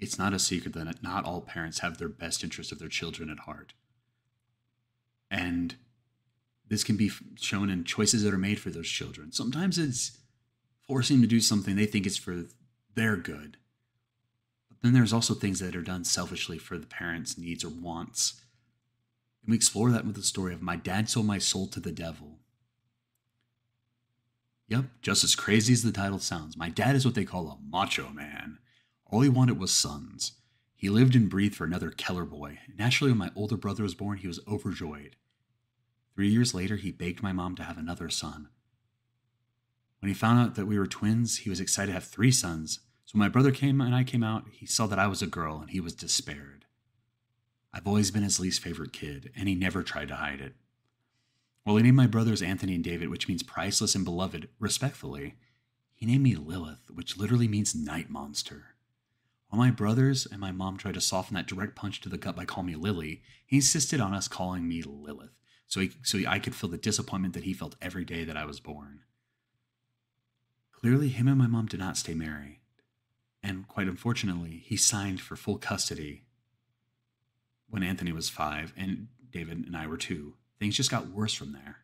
It's not a secret that not all parents have their best interest of their children at heart. And this can be shown in choices that are made for those children. Sometimes it's forcing them to do something they think is for their good. But then there's also things that are done selfishly for the parents' needs or wants. And we explore that with the story of My Dad Sold My Soul to the Devil. Yep, just as crazy as the title sounds, my dad is what they call a macho man. All he wanted was sons. He lived and breathed for another Keller boy. Naturally, when my older brother was born, he was overjoyed. Three years later, he begged my mom to have another son. When he found out that we were twins, he was excited to have three sons. So when my brother came and I came out, he saw that I was a girl and he was despaired. I've always been his least favorite kid, and he never tried to hide it. Well, he named my brothers Anthony and David, which means priceless and beloved, respectfully. He named me Lilith, which literally means night monster. While my brothers and my mom tried to soften that direct punch to the gut by calling me Lily, he insisted on us calling me Lilith, so, he, so I could feel the disappointment that he felt every day that I was born. Clearly, him and my mom did not stay married, and quite unfortunately, he signed for full custody when Anthony was five and David and I were two. Things just got worse from there.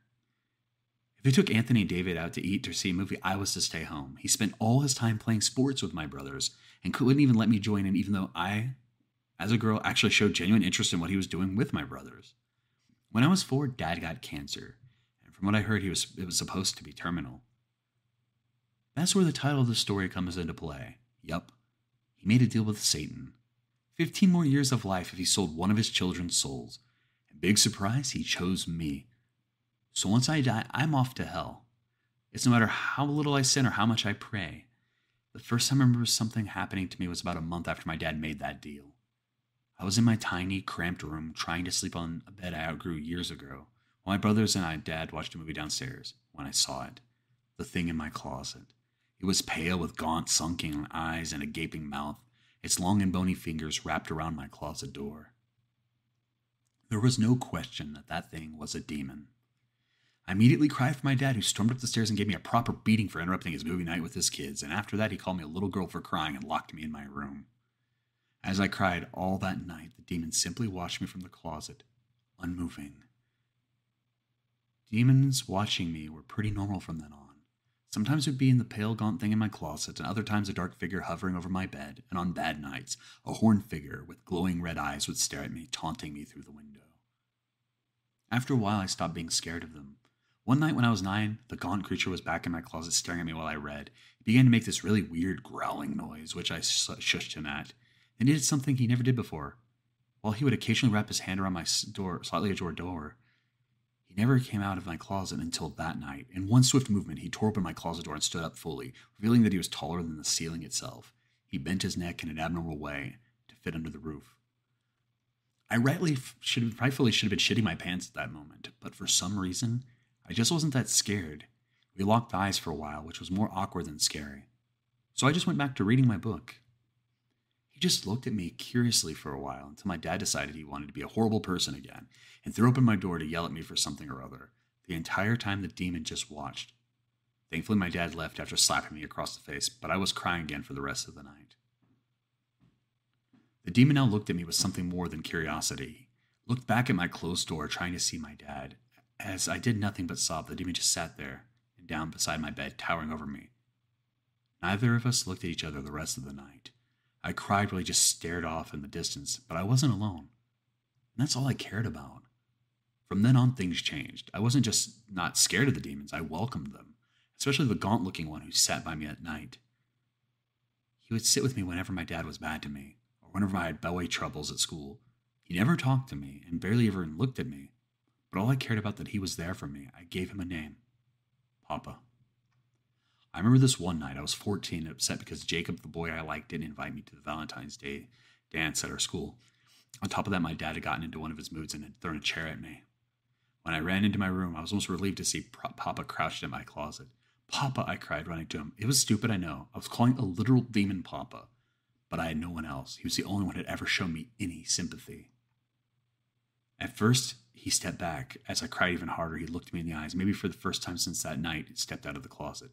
If he took Anthony and David out to eat or see a movie, I was to stay home. He spent all his time playing sports with my brothers and couldn't even let me join in, even though I, as a girl, actually showed genuine interest in what he was doing with my brothers. When I was four, Dad got cancer, and from what I heard, he was it was supposed to be terminal. That's where the title of the story comes into play. Yup, he made a deal with Satan. Fifteen more years of life if he sold one of his children's souls. And big surprise, he chose me. So once I die, I'm off to hell. It's no matter how little I sin or how much I pray. The first time I remember something happening to me was about a month after my dad made that deal. I was in my tiny, cramped room trying to sleep on a bed I outgrew years ago, while my brothers and I, dad, watched a movie downstairs when I saw it. The thing in my closet. It was pale with gaunt, sunken eyes and a gaping mouth, its long and bony fingers wrapped around my closet door. There was no question that that thing was a demon. I immediately cried for my dad, who stormed up the stairs and gave me a proper beating for interrupting his movie night with his kids, and after that, he called me a little girl for crying and locked me in my room. As I cried all that night, the demon simply watched me from the closet, unmoving. Demons watching me were pretty normal from then on. Sometimes it would be in the pale, gaunt thing in my closet, and other times a dark figure hovering over my bed, and on bad nights, a horned figure with glowing red eyes would stare at me, taunting me through the window. After a while, I stopped being scared of them. One night when I was nine, the gaunt creature was back in my closet staring at me while I read. He began to make this really weird growling noise, which I shushed him at. And he did something he never did before. While he would occasionally wrap his hand around my door, slightly ajar door, he never came out of my closet until that night. In one swift movement, he tore open my closet door and stood up fully, revealing that he was taller than the ceiling itself. He bent his neck in an abnormal way to fit under the roof. I rightly should rightfully should have been shitting my pants at that moment, but for some reason, I just wasn't that scared. We locked eyes for a while, which was more awkward than scary. So I just went back to reading my book. He just looked at me curiously for a while until my dad decided he wanted to be a horrible person again and threw open my door to yell at me for something or other. The entire time the demon just watched. Thankfully, my dad left after slapping me across the face, but I was crying again for the rest of the night. The demon now looked at me with something more than curiosity. Looked back at my closed door, trying to see my dad. As I did nothing but sob, the demon just sat there and down beside my bed, towering over me. Neither of us looked at each other the rest of the night. I cried while he just stared off in the distance, but I wasn't alone. And that's all I cared about. From then on, things changed. I wasn't just not scared of the demons, I welcomed them, especially the gaunt looking one who sat by me at night. He would sit with me whenever my dad was bad to me, or whenever I had bellway troubles at school. He never talked to me and barely ever looked at me, but all I cared about that he was there for me. I gave him a name Papa. I remember this one night, I was 14 and upset because Jacob, the boy I liked, didn't invite me to the Valentine's Day dance at our school. On top of that, my dad had gotten into one of his moods and had thrown a chair at me. When I ran into my room, I was almost relieved to see Papa crouched in my closet. Papa, I cried, running to him. It was stupid, I know. I was calling a literal demon Papa, but I had no one else. He was the only one who had ever shown me any sympathy. At first, he stepped back. As I cried even harder, he looked me in the eyes, maybe for the first time since that night, he stepped out of the closet.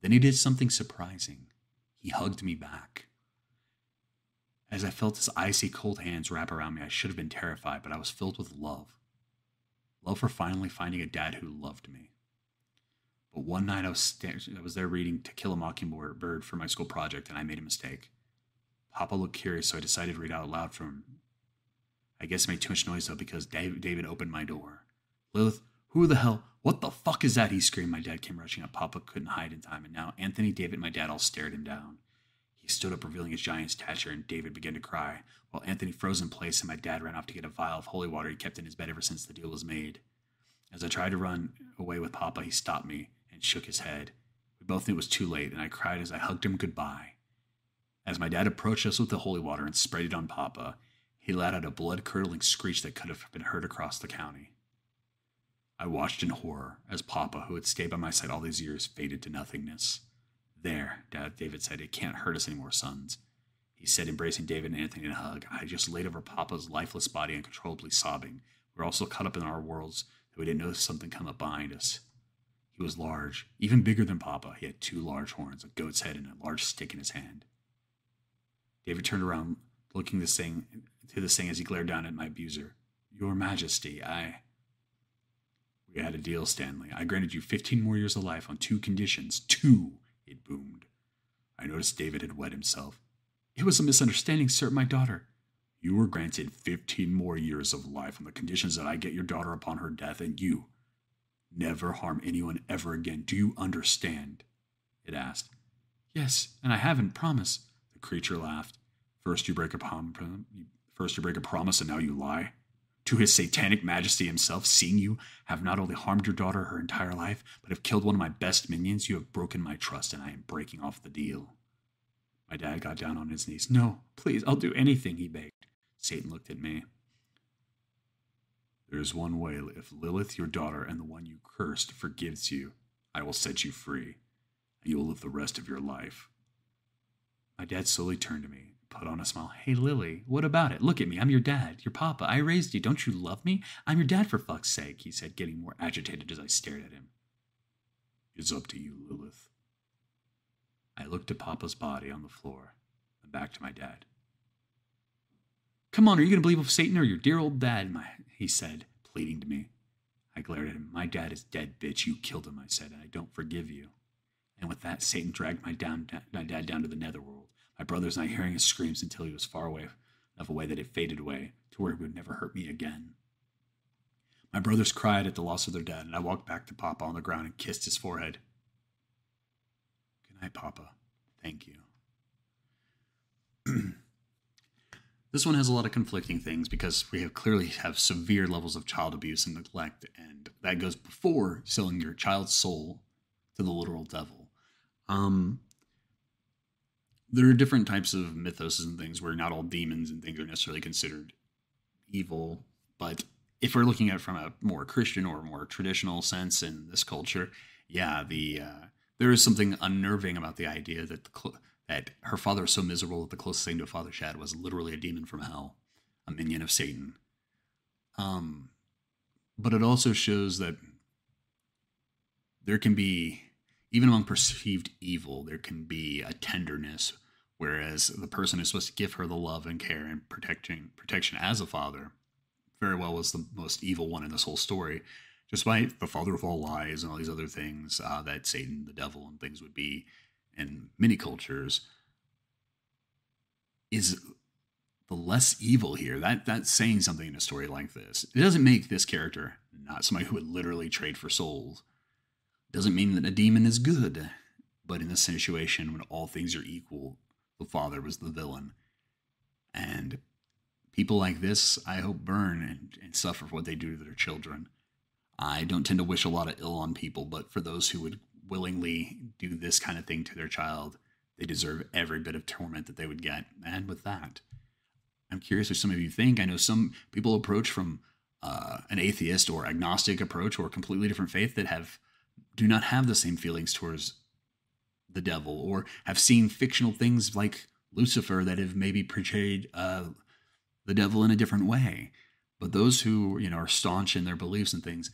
Then he did something surprising. He hugged me back. As I felt his icy cold hands wrap around me, I should have been terrified, but I was filled with love. Love for finally finding a dad who loved me. But one night I was, st- I was there reading To Kill a Mockingbird for my school project, and I made a mistake. Papa looked curious, so I decided to read out loud from. I guess I made too much noise though because David opened my door. Lilith, who the hell? What the fuck is that? He screamed. My dad came rushing up. Papa couldn't hide in time, and now Anthony, David, and my dad all stared him down. He stood up, revealing his giant stature, and David began to cry, while Anthony froze in place and my dad ran off to get a vial of holy water he kept in his bed ever since the deal was made. As I tried to run away with Papa, he stopped me and shook his head. We both knew it was too late, and I cried as I hugged him goodbye. As my dad approached us with the holy water and sprayed it on Papa, he let out a blood curdling screech that could have been heard across the county. I watched in horror as Papa, who had stayed by my side all these years, faded to nothingness. There, Dad, David said, it can't hurt us anymore, sons. He said, embracing David and Anthony in a hug. I just laid over Papa's lifeless body, uncontrollably sobbing. We were all so caught up in our worlds that we didn't notice something come up behind us. He was large, even bigger than Papa. He had two large horns, a goat's head, and a large stick in his hand. David turned around, looking the thing, to the thing as he glared down at my abuser. Your Majesty, I. We had a deal, Stanley. I granted you 15 more years of life on two conditions. Two, it boomed. I noticed David had wet himself. It was a misunderstanding, sir, my daughter. You were granted 15 more years of life on the conditions that I get your daughter upon her death, and you never harm anyone ever again. Do you understand? It asked. Yes, and I haven't, promise. The creature laughed. First you break a prom- first you break a promise and now you lie. To his satanic majesty himself, seeing you have not only harmed your daughter her entire life, but have killed one of my best minions, you have broken my trust and I am breaking off the deal. My dad got down on his knees. No, please, I'll do anything, he begged. Satan looked at me. There is one way. If Lilith, your daughter, and the one you cursed forgives you, I will set you free, and you will live the rest of your life. My dad slowly turned to me, put on a smile. Hey, Lily, what about it? Look at me. I'm your dad, your papa. I raised you. Don't you love me? I'm your dad, for fuck's sake, he said, getting more agitated as I stared at him. It's up to you, Lilith. I looked at Papa's body on the floor and back to my dad. Come on, are you going to believe of Satan or your dear old dad? My, he said, pleading to me. I glared at him. My dad is dead, bitch. You killed him, I said, and I don't forgive you. And with that, Satan dragged my, down, my dad down to the netherworld. My brothers not hearing his screams until he was far away, enough away that it faded away to where he would never hurt me again. My brothers cried at the loss of their dad, and I walked back to Papa on the ground and kissed his forehead. Good night, Papa. Thank you. this one has a lot of conflicting things because we have clearly have severe levels of child abuse and neglect, and that goes before selling your child's soul to the literal devil. Um, there are different types of mythos and things where not all demons and things are necessarily considered evil, but if we're looking at it from a more Christian or more traditional sense in this culture, yeah, the uh, there is something unnerving about the idea that the cl- that her father is so miserable that the closest thing to a father she had was literally a demon from hell, a minion of Satan. Um, but it also shows that there can be even among perceived evil, there can be a tenderness, whereas the person who's supposed to give her the love and care and protecting protection as a father, very well was the most evil one in this whole story, despite the father of all lies and all these other things uh, that Satan, the devil, and things would be in many cultures. Is the less evil here. That that's saying something in a story like this. It doesn't make this character not somebody who would literally trade for souls doesn't mean that a demon is good. But in this situation, when all things are equal, the father was the villain. And people like this, I hope, burn and, and suffer for what they do to their children. I don't tend to wish a lot of ill on people, but for those who would willingly do this kind of thing to their child, they deserve every bit of torment that they would get. And with that, I'm curious what some of you think. I know some people approach from uh, an atheist or agnostic approach or completely different faith that have do not have the same feelings towards the devil or have seen fictional things like Lucifer that have maybe portrayed uh, the devil in a different way. But those who you know are staunch in their beliefs and things,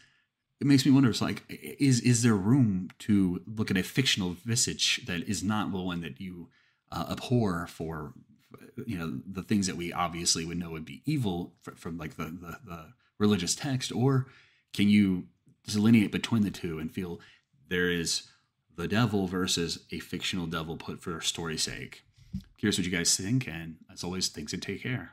it makes me wonder. It's like, is is there room to look at a fictional visage that is not the one that you uh, abhor for you know the things that we obviously would know would be evil from, from like the, the the religious text, or can you delineate between the two and feel there is the devil versus a fictional devil put for story's sake? Curious what you guys think, and as always, thanks and take care.